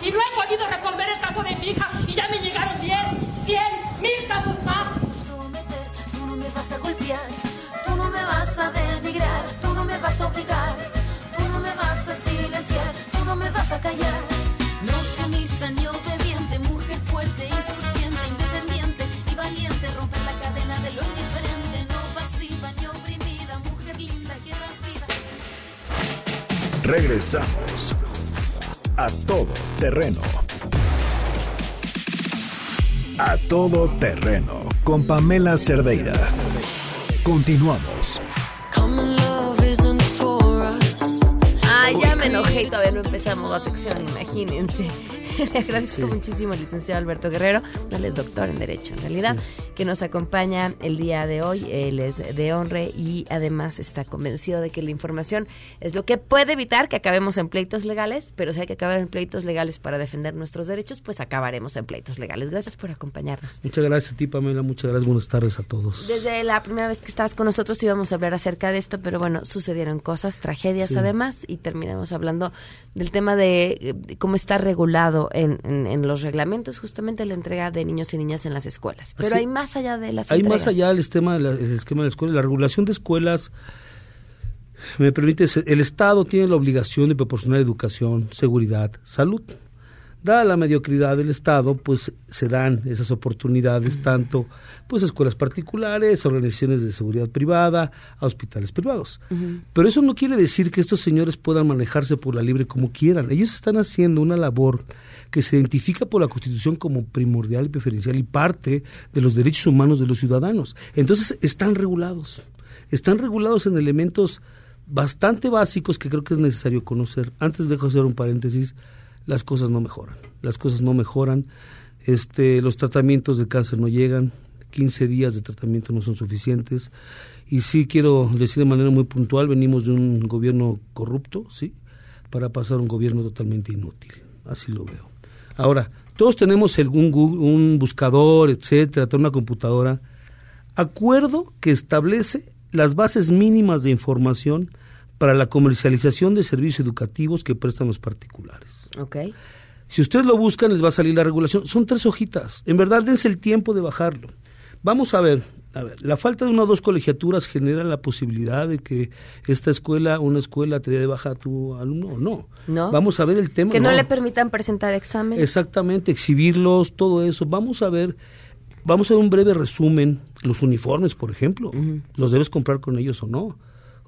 Speaker 15: y no he podido resolver el caso de mi hija y ya me llegaron 10, 100, mil casos más.
Speaker 12: Tú no me vas a golpear, tú no me vas a denigrar, tú no me vas a obligar, tú no me vas a silenciar, tú no me vas a callar. No sumisa ni obediente, mujer fuerte, insurgente, independiente y valiente, romper la cadena de lo indiferente, no pasiva ni oprimida, mujer linda que das vida.
Speaker 2: Regresamos a todo terreno. A todo terreno con Pamela Cerdeira. Continuamos.
Speaker 3: Ah, ya me enojé y todavía no empezamos la sección, imagínense. Le agradezco muchísimo al licenciado Alberto Guerrero, él es doctor en Derecho en realidad, que nos acompaña el día de hoy. Él es de honre y además está convencido de que la información es lo que puede evitar que acabemos en pleitos legales, pero si hay que acabar en pleitos legales para defender nuestros derechos, pues acabaremos en pleitos legales. Gracias por acompañarnos.
Speaker 16: Muchas gracias a ti, Pamela. Muchas gracias. Buenas tardes a todos.
Speaker 3: Desde la primera vez que estabas con nosotros íbamos a hablar acerca de esto, pero bueno, sucedieron cosas, tragedias
Speaker 16: Sí.
Speaker 3: además, y terminamos hablando del tema de cómo está regulado en, en- en los reglamentos justamente la entrega de niños y niñas en las escuelas. Pero
Speaker 16: Así-
Speaker 3: hay más allá de las
Speaker 16: Hay
Speaker 3: entregas.
Speaker 16: más allá del esquema de la, el esquema de la escuela. La regulación de escuelas, me permite, el Estado tiene la obligación de proporcionar educación, seguridad, salud. Dada la mediocridad del Estado, pues se dan esas oportunidades tanto pues a escuelas particulares, a organizaciones de seguridad privada, a hospitales privados. Pero eso no quiere decir que estos señores puedan manejarse por la libre como quieran. Ellos están haciendo una labor que se identifica por la Constitución como primordial y preferencial y parte de los derechos humanos de los ciudadanos. Entonces están regulados. Están regulados en elementos bastante básicos que creo que es necesario conocer. Antes dejo hacer un paréntesis, las cosas no mejoran. Las cosas no mejoran. Este, los tratamientos de cáncer no llegan. 15 días de tratamiento no son suficientes. Y sí quiero decir de manera muy puntual, venimos de un gobierno corrupto, ¿sí? Para pasar a un gobierno totalmente inútil. Así lo veo. Ahora, todos tenemos algún un buscador, etcétera, toda una computadora. Acuerdo que establece las bases mínimas de información para la comercialización de servicios educativos que prestan los particulares.
Speaker 3: Ok.
Speaker 16: Si ustedes lo buscan, les va a salir la regulación. Son tres hojitas. En verdad, dense el tiempo de bajarlo. Vamos a ver. A ver, la falta de una o dos colegiaturas genera la posibilidad de que esta escuela, una escuela, te dé de baja a tu alumno o no.
Speaker 3: ¿No?
Speaker 16: Vamos a ver el tema.
Speaker 3: Que no,
Speaker 16: no.
Speaker 3: le permitan presentar examen.
Speaker 16: Exactamente, exhibirlos, todo eso. Vamos a ver vamos a ver un breve resumen. Los uniformes, por ejemplo, ¿los debes comprar con ellos o no?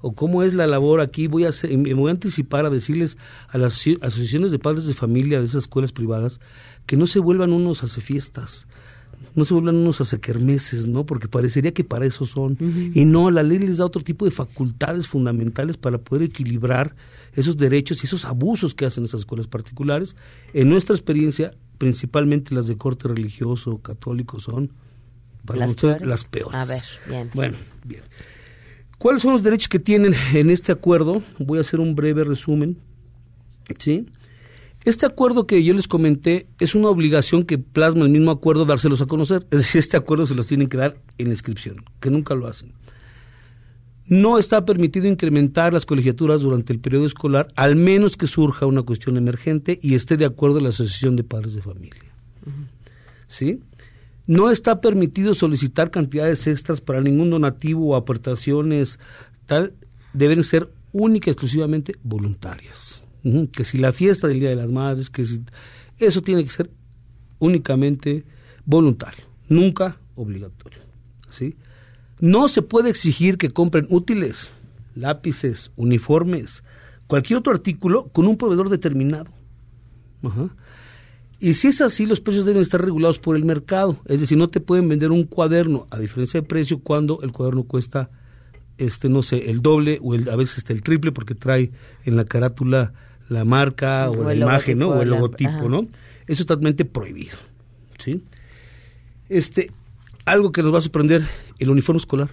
Speaker 16: ¿O cómo es la labor aquí? Voy a hacer- me voy a anticipar a decirles a las asoci- asociaciones de padres de familia de esas escuelas privadas que no se vuelvan unos hace fiestas, no se vuelvan unos hace kermeses, ¿no? Porque parecería que para eso son. Y no, la ley les da otro tipo de facultades fundamentales para poder equilibrar esos derechos y esos abusos que hacen esas escuelas particulares. En nuestra experiencia, principalmente las de corte religioso, católico, son para
Speaker 3: Las
Speaker 16: nosotros
Speaker 3: peores.
Speaker 16: las peores.
Speaker 3: A ver, bien.
Speaker 16: Bueno, bien. ¿Cuáles son los derechos que tienen en este acuerdo? Voy a hacer un breve resumen. ¿Sí? Este acuerdo que yo les comenté es una obligación que plasma el mismo acuerdo dárselos a conocer. Es decir, este acuerdo se los tienen que dar en inscripción, que nunca lo hacen. No está permitido incrementar las colegiaturas durante el periodo escolar, al menos que surja una cuestión emergente y esté de acuerdo la Asociación de Padres de Familia. ¿Sí? No está permitido solicitar cantidades extras para ningún donativo o aportaciones, tal, deben ser única y exclusivamente voluntarias. Que si la fiesta del Día de las Madres, que si eso tiene que ser únicamente voluntario, nunca obligatorio. ¿sí? No se puede exigir que compren útiles, lápices, uniformes, cualquier otro artículo con un proveedor determinado. Ajá. Y si es así, los precios deben estar regulados por el mercado. Es decir, no te pueden vender un cuaderno a diferencia de precio cuando el cuaderno cuesta, este, no sé, el doble o el, a veces hasta el triple porque trae en la carátula la marca o,
Speaker 3: O
Speaker 16: la imagen, O el logotipo,
Speaker 3: ajá.
Speaker 16: ¿no? Eso es totalmente prohibido. ¿Sí? Este, algo que nos va a sorprender, el uniforme escolar.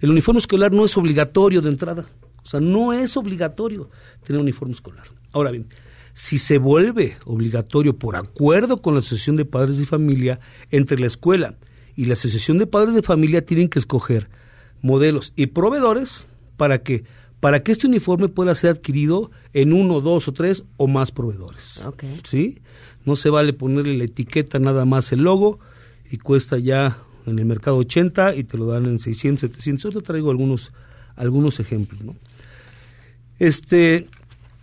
Speaker 16: El uniforme escolar no es obligatorio de entrada. O sea, no es obligatorio tener uniforme escolar. Ahora bien, si se vuelve obligatorio por acuerdo con la Asociación de Padres de Familia entre la escuela y la Asociación de Padres de Familia tienen que escoger modelos y proveedores para que para que este uniforme pueda ser adquirido en uno, dos o tres o más proveedores. ¿Sí? No se vale ponerle la etiqueta nada más el logo y cuesta ya en el mercado 80 y te lo dan en 600, 700. Ahora traigo algunos algunos ejemplos, ¿no? Este,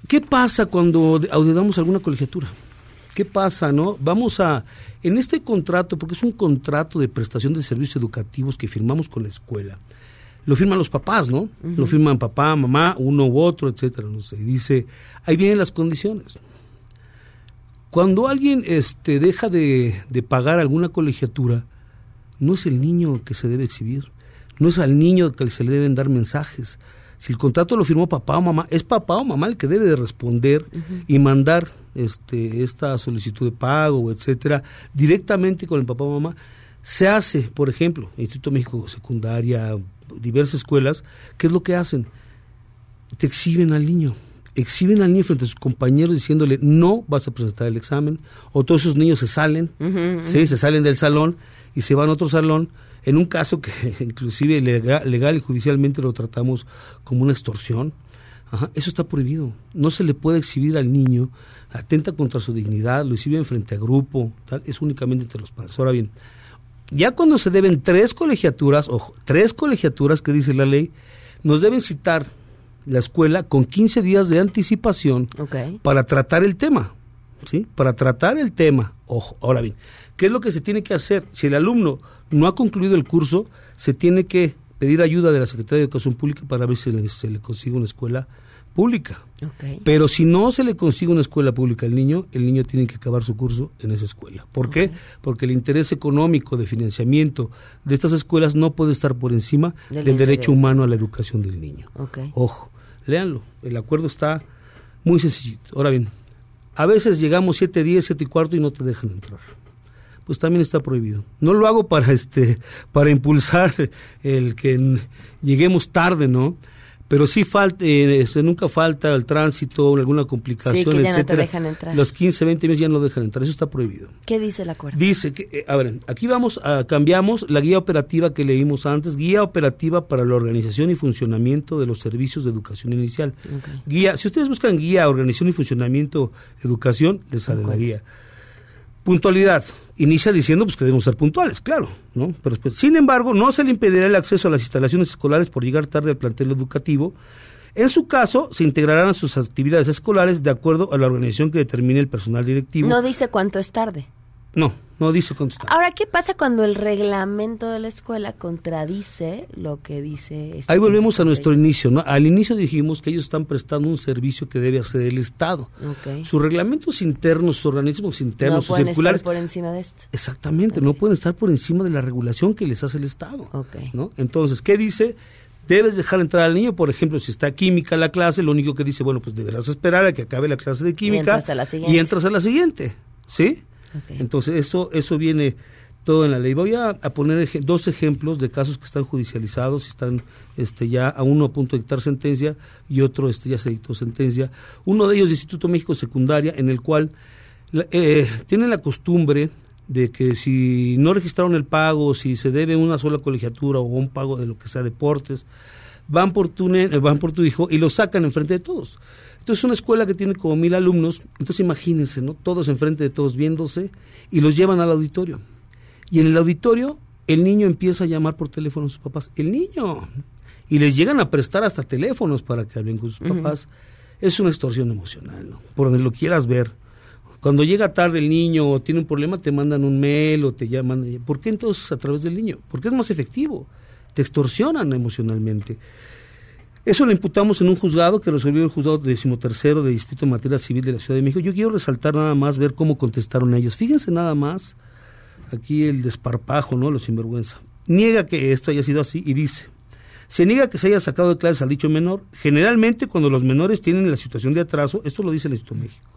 Speaker 16: ¿qué pasa cuando auditamos alguna colegiatura? ¿Qué pasa, no? Vamos a, en este contrato, porque es un contrato de prestación de servicios educativos que firmamos con la escuela, lo firman los papás, ¿no? Lo firman papá, mamá, uno u otro, etcétera, no sé. Y dice, ahí vienen las condiciones. Cuando alguien este, deja de, de pagar alguna colegiatura, no es el niño que se debe exhibir, no es al niño que se le deben dar mensajes. Si el contrato lo firmó papá o mamá, es papá o mamá el que debe de responder y mandar este, esta solicitud de pago, etcétera, directamente con el papá o mamá. Se hace, por ejemplo, Instituto México Secundaria, diversas escuelas, ¿qué es lo que hacen? Te exhiben al niño, exhiben al niño frente a sus compañeros diciéndole no vas a presentar el examen, o todos esos niños se salen, se salen del salón y se van a otro salón, en un caso que inclusive legal, legal y judicialmente lo tratamos como una extorsión. Ajá, eso está prohibido. No se le puede exhibir al niño, atenta contra su dignidad, lo exhiben frente a grupo, tal, es únicamente entre los padres. Ahora bien, ya cuando se deben tres colegiaturas, ojo, tres colegiaturas que dice la ley, nos deben citar la escuela con 15 días de anticipación para tratar el tema, ¿sí? Para tratar el tema. Ojo, ahora bien, ¿qué es lo que se tiene que hacer? Si el alumno no ha concluido el curso, se tiene que pedir ayuda de la Secretaría de Educación Pública para ver si le- se le consigue una escuela pública. Pero si no se le consigue una escuela pública al niño, el niño tiene que acabar su curso en esa escuela. ¿Por qué? Porque el interés económico de financiamiento de estas escuelas no puede estar por encima
Speaker 3: Del
Speaker 16: del, derecho humano a la educación del niño. Ojo, léanlo. El acuerdo está muy sencillito. Ahora bien, a veces llegamos siete días, siete y cuarto y no te dejan entrar. Pues también está prohibido. No lo hago para este, para impulsar el que lleguemos tarde, ¿no? Pero sí falta, eh, este, nunca falta el tránsito, alguna complicación,
Speaker 3: Sí, que ya no te
Speaker 16: etcétera.
Speaker 3: dejan entrar.
Speaker 16: Los 15, 20 minutos ya no dejan entrar. Eso está prohibido.
Speaker 3: ¿Qué dice el acuerdo?
Speaker 16: Dice que, eh, a ver, aquí vamos a cambiamos la guía operativa que leímos antes, guía operativa para la organización y funcionamiento de los servicios de educación inicial. Guía, si ustedes buscan guía, organización y funcionamiento, educación, les sale la guía. Puntualidad. Inicia diciendo pues, que debemos ser puntuales, claro, ¿no? Pero, pues, sin embargo, no se le impedirá el acceso a las instalaciones escolares por llegar tarde al plantel educativo. En su caso, se integrarán a sus actividades escolares de acuerdo a la organización que determine el personal directivo.
Speaker 3: No dice cuánto es tarde.
Speaker 16: No, no dice contestar.
Speaker 3: Ahora, ¿qué pasa cuando el reglamento de la escuela contradice lo que dice este
Speaker 16: Ahí volvemos a nuestro inicio, ¿no? Al inicio dijimos que ellos están prestando un servicio que debe hacer el Estado.
Speaker 3: Ok.
Speaker 16: Sus reglamentos internos, sus organismos internos,
Speaker 3: no
Speaker 16: sus
Speaker 3: pueden
Speaker 16: circulares,
Speaker 3: estar por encima de esto.
Speaker 16: exactamente, no pueden estar por encima de la regulación que les hace el Estado.
Speaker 3: Ok.
Speaker 16: ¿no? Entonces, ¿qué dice? Debes dejar entrar al niño, por ejemplo, si está química la clase, lo único que dice, bueno, pues deberás esperar a que acabe la clase de química
Speaker 3: entras a la siguiente.
Speaker 16: y entras a la siguiente, ¿sí? Entonces, eso eso viene todo en la ley. Voy a, poner dos ejemplos de casos que están judicializados, están este, ya a uno a punto de dictar sentencia y otro este, ya se dictó sentencia. Uno de ellos Instituto México Secundaria, en el cual eh, tienen la costumbre de que si no registraron el pago, si se debe una sola colegiatura o un pago de lo que sea deportes, van por tu, van por tu hijo y lo sacan enfrente de todos. Entonces es una escuela que tiene como mil alumnos, entonces imagínense, ¿no? Todos enfrente de todos viéndose y los llevan al auditorio. Y en el auditorio el niño empieza a llamar por teléfono a sus papás. El niño. Y les llegan a prestar hasta teléfonos para que hablen con sus papás. Es una extorsión emocional, ¿no? Por donde lo quieras ver. Cuando llega tarde el niño o tiene un problema, te mandan un mail o te llaman. ¿Por qué entonces a través del niño? Porque es más efectivo. Te extorsionan emocionalmente. Eso lo imputamos en un juzgado que resolvió el juzgado decimotercero de Distrito de Materia Civil de la Ciudad de México. Yo quiero resaltar nada más, ver cómo contestaron ellos. Fíjense nada más aquí el desparpajo, ¿no? Los sinvergüenza. Niega que esto haya sido así y dice, se niega que se haya sacado de clases al dicho menor. Generalmente cuando los menores tienen la situación de atraso, esto lo dice el Instituto México,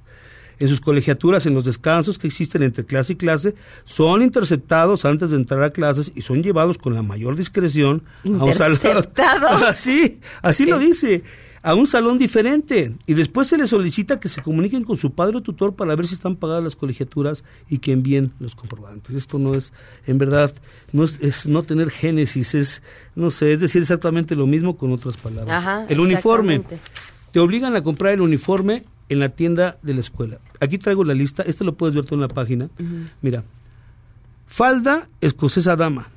Speaker 16: en sus colegiaturas, en los descansos que existen entre clase y clase, son interceptados antes de entrar a clases y son llevados con la mayor discreción a un salón.
Speaker 3: Interceptados.
Speaker 16: así, así lo dice. A un salón diferente. Y después se les solicita que se comuniquen con su padre o tutor para ver si están pagadas las colegiaturas y que envíen los comprobantes. Esto no es, en verdad, no es, es no tener génesis, es, no sé, es decir exactamente lo mismo con otras palabras.
Speaker 3: Ajá,
Speaker 16: el uniforme. Te obligan a comprar el uniforme en la tienda de la escuela. Aquí traigo la lista, este lo puedes ver tú en la página. Mira, falda escocesa dama,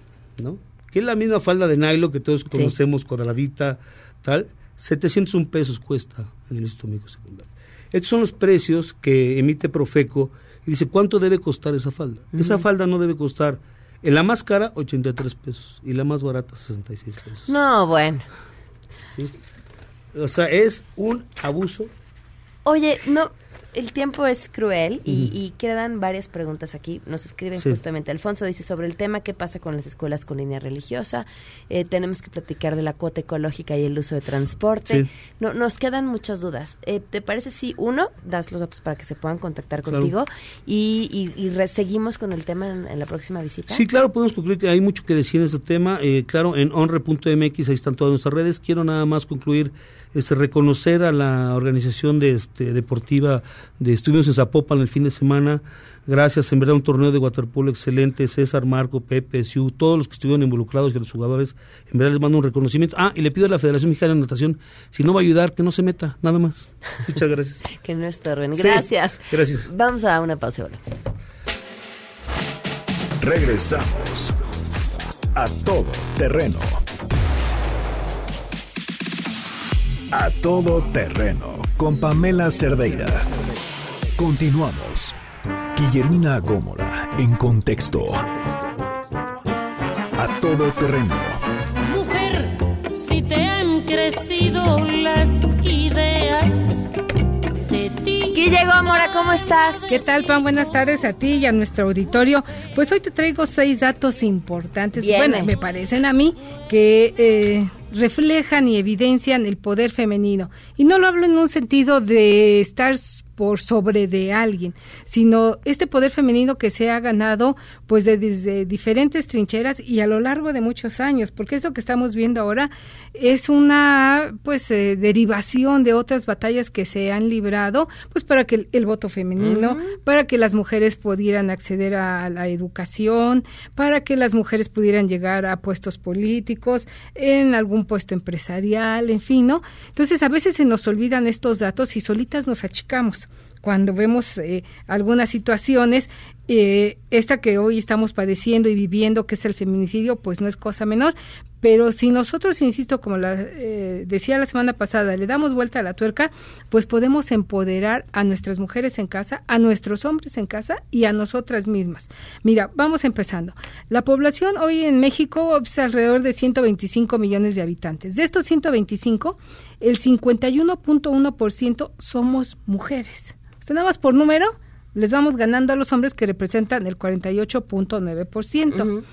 Speaker 16: ¿no? Que es la misma falda de nylon que todos conocemos, cuadradita, tal. 701 pesos cuesta en el Instituto Médico Secundario. Estos son los precios que emite Profeco y dice, ¿cuánto debe costar esa falda? Esa falda no debe costar, en la más cara, 83 pesos y la más barata, 66 pesos.
Speaker 3: No, bueno.
Speaker 16: ¿sí? O sea, es un abuso
Speaker 3: Oye, no, el tiempo es cruel y,
Speaker 16: Ujú.
Speaker 3: y quedan varias preguntas aquí. Nos escriben
Speaker 16: Sí.
Speaker 3: justamente. Alfonso dice sobre el tema, ¿qué pasa con las escuelas con línea religiosa? Eh, tenemos que platicar de la cuota ecológica y el uso de transporte.
Speaker 16: Sí.
Speaker 3: No, nos quedan muchas dudas. Eh, ¿Te parece si, uno, das los datos para que se puedan contactar
Speaker 16: Claro.
Speaker 3: contigo y, y, y seguimos con el tema en, en la próxima visita?
Speaker 16: Sí, claro, podemos concluir que hay mucho que decir en este tema. Eh, claro, en honre.mx ahí están todas nuestras redes. Quiero nada más concluir, este, reconocer a la organización de este, deportiva de Estuvimos en Zapopan el fin de semana. Gracias, en verdad, un torneo de waterpolo excelente. César, Marco, Pepe, Siu, todos los que estuvieron involucrados y los jugadores, en verdad les mando un reconocimiento. Ah, y le pido a la Federación Mexicana de Natación, si no va a ayudar, que no se meta, nada más. Muchas gracias.
Speaker 3: que no estorben.
Speaker 16: Sí,
Speaker 3: Gracias.
Speaker 16: gracias.
Speaker 3: Vamos a una pausa y volvemos.
Speaker 2: Regresamos a todo terreno. A todo terreno con Pamela Cerdeira. Continuamos. Guillermina Gómora en contexto. A todo terreno.
Speaker 12: Mujer, si te han crecido las ti.
Speaker 3: Guille Gómora, ¿cómo estás?
Speaker 5: ¿Qué tal, Pan? Buenas tardes a ti y a nuestro auditorio. Pues hoy te traigo seis datos importantes.
Speaker 3: Viene.
Speaker 5: Bueno, me parecen a mí que eh, reflejan y evidencian el poder femenino. Y no lo hablo en un sentido de estar por sobre de alguien, sino este poder femenino que se ha ganado pues de- desde diferentes trincheras y a lo largo de muchos años, porque eso que estamos viendo ahora es una pues eh, derivación de otras batallas que se han librado pues para que el, el voto femenino, para que las mujeres pudieran acceder a la educación, para que las mujeres pudieran llegar a puestos políticos, en algún puesto empresarial, en fin, ¿no? Entonces a veces se nos olvidan estos datos y solitas nos achicamos cuando vemos eh, algunas situaciones, eh, esta que hoy estamos padeciendo y viviendo, que es el feminicidio, pues no es cosa menor. Pero si nosotros, insisto, como la, eh, decía la semana pasada, le damos vuelta a la tuerca, pues podemos empoderar a nuestras mujeres en casa, a nuestros hombres en casa y a nosotras mismas. Mira, vamos empezando. La población hoy en México es alrededor de 125 millones de habitantes. De estos 125, el 51.1% somos mujeres. Nada más por número, les vamos ganando a los hombres que representan el 48.9%.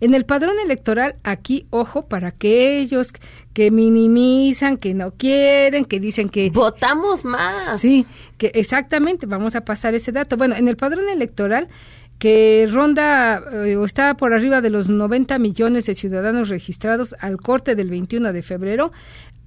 Speaker 5: En el padrón electoral, aquí, ojo, para aquellos que minimizan, que no quieren, que dicen que...
Speaker 3: Votamos más.
Speaker 5: Sí, que exactamente, vamos a pasar ese dato. Bueno, en el padrón electoral que ronda eh, o está por arriba de los 90 millones de ciudadanos registrados al corte del 21 de febrero,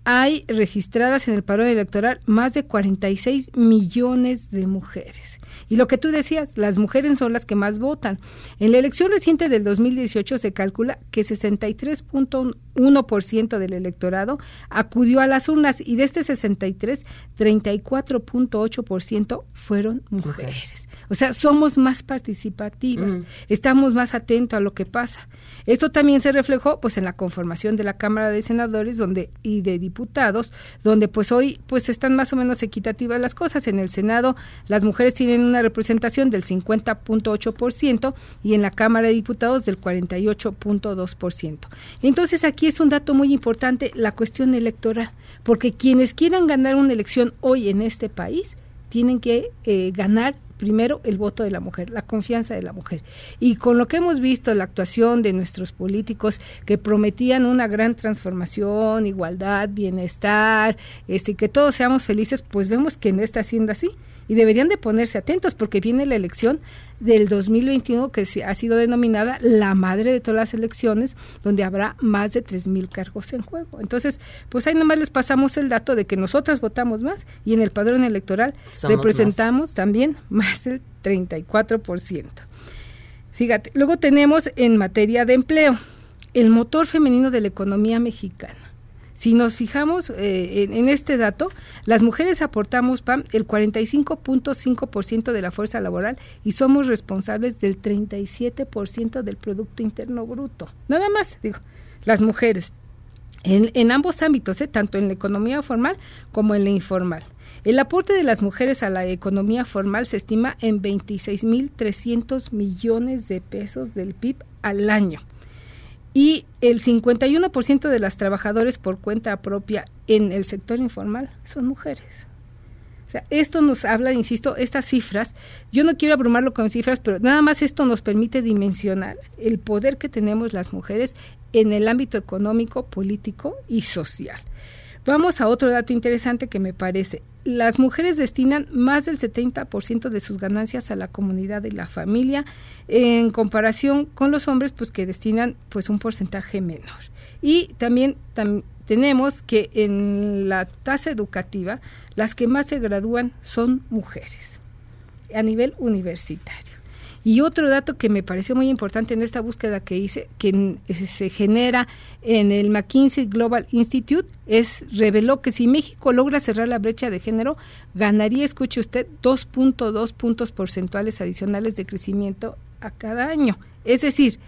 Speaker 5: hay registradas en el padrón electoral más de 46 millones de mujeres. Y lo que tú decías, las mujeres son las que más votan. En la elección reciente del 2018 se calcula que 63.1% del electorado acudió a las urnas y de este 63, 34.8% fueron mujeres. O sea, somos más participativas,
Speaker 3: Mm.
Speaker 5: estamos más atentos a lo que pasa. Esto también se reflejó pues en la conformación de la Cámara de Senadores donde y de diputados, donde pues hoy pues están más o menos equitativas las cosas. En el Senado las mujeres tienen una representación del 50.8% y en la Cámara de Diputados del 48.2%. Entonces aquí es un dato muy importante la cuestión electoral, porque quienes quieran ganar una elección hoy en este país tienen que eh, ganar primero el voto de la mujer, la confianza de la mujer. Y con lo que hemos visto, la actuación de nuestros políticos que prometían una gran transformación, igualdad, bienestar, este, que todos seamos felices, pues vemos que no está siendo así. Y deberían de ponerse atentos porque viene la elección del 2021 que ha sido denominada la madre de todas las elecciones, donde habrá más de 3.000 cargos en juego. Entonces, pues ahí nomás les pasamos el dato de que nosotras votamos más y en el padrón electoral
Speaker 3: Somos
Speaker 5: representamos también más del 34%. Fíjate, luego tenemos en materia de empleo, el motor femenino de la economía mexicana. Si nos fijamos eh, en, este dato, las mujeres aportamos, Pam, el 45.5% de la fuerza laboral y somos responsables del 37% del Producto Interno Bruto. Nada más, digo, las mujeres. En, en ambos ámbitos, eh, tanto en la economía formal como en la informal. El aporte de las mujeres a la economía formal se estima en 26.300 millones de pesos del PIB al año. Y el 51% de las trabajadoras por cuenta propia en el sector informal son mujeres. O sea, esto nos habla, insisto, estas cifras, yo no quiero abrumarlo con cifras, pero nada más esto nos permite dimensionar el poder que tenemos las mujeres en el ámbito económico, político y social. Vamos a otro dato interesante que me parece. Las mujeres destinan más del 70% de sus ganancias a la comunidad y la familia en comparación con los hombres pues que destinan pues un porcentaje menor. Y también tam- tenemos que en la tasa educativa las que más se gradúan son mujeres a nivel universitario. Y otro dato que me pareció muy importante en esta búsqueda que hice, que en- se genera en el McKinsey Global Institute, es reveló que si México logra cerrar la brecha de género, ganaría, escuche usted, 2.2 puntos porcentuales adicionales de crecimiento a cada año. Es decir,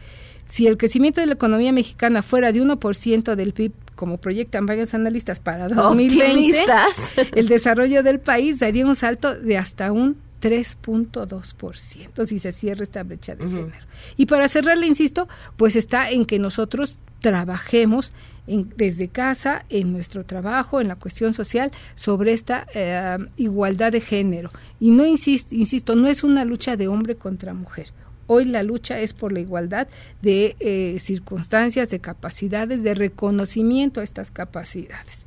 Speaker 5: si el crecimiento de la economía mexicana fuera de 1% del PIB, como proyectan varios analistas para 2020,
Speaker 3: Optimistas.
Speaker 5: el desarrollo del país daría un salto de hasta un 3.2% si se cierra esta brecha de género. Y para cerrarle, insisto, pues está en que nosotros trabajemos en- desde casa, en nuestro trabajo, en la cuestión social, sobre esta eh, igualdad de género. Y no insisto, insisto, no es una lucha de hombre contra mujer. Hoy la lucha es por la igualdad de eh, circunstancias, de capacidades, de reconocimiento a estas capacidades.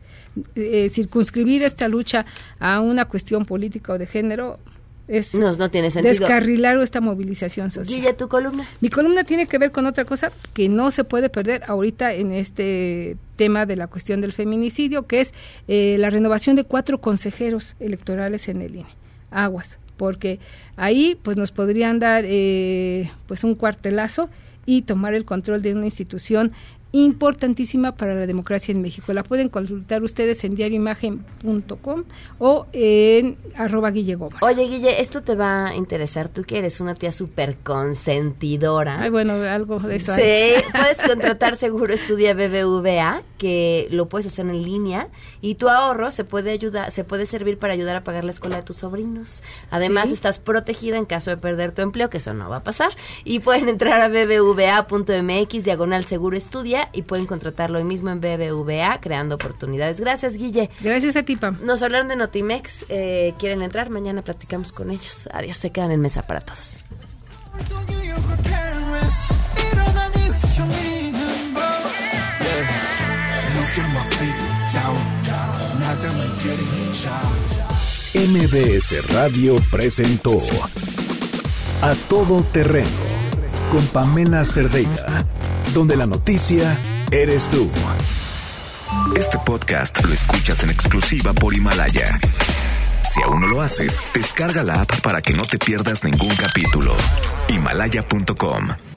Speaker 5: Eh, circunscribir esta lucha a una cuestión política o de género es
Speaker 3: No, no tiene sentido.
Speaker 5: descarrilar esta movilización social.
Speaker 3: Tu columna.
Speaker 5: Mi columna tiene que ver con otra cosa que no se puede perder ahorita en este tema de la cuestión del feminicidio, que es eh, la renovación de cuatro consejeros electorales en el INE. Aguas, porque ahí pues nos podrían dar eh, pues un cuartelazo y tomar el control de una institución importantísima para la democracia en México. La pueden consultar ustedes en diarioimagen.com o en arroba Guille.
Speaker 3: Oye, Guille, esto te va a interesar. Tú que eres una tía súper consentidora.
Speaker 5: Ay, bueno, algo de eso.
Speaker 3: Sí,
Speaker 5: hay.
Speaker 3: puedes contratar Seguro Estudia BBVA, que lo puedes hacer en línea, y tu ahorro se puede ayudar, se puede servir para ayudar a pagar la escuela de tus sobrinos. Además,
Speaker 5: Sí.
Speaker 3: estás protegida en caso de perder tu empleo, que eso no va a pasar. Y pueden entrar a bbva.mx, diagonal Seguro Estudia, y pueden contratarlo hoy mismo en BBVA, creando oportunidades. Gracias, Guille.
Speaker 5: Gracias a ti, Pam.
Speaker 3: Nos hablaron de Notimex. eh, ¿Quieren entrar? Mañana platicamos con ellos. Adiós, se quedan en mesa para todos.
Speaker 2: MBS Radio presentó A Todo Terreno con Pamela Cerdeira, donde la noticia eres tú.
Speaker 1: Este podcast lo escuchas en exclusiva por Himalaya. Si aún no lo haces, descarga la app para que no te pierdas ningún capítulo. Himalaya.com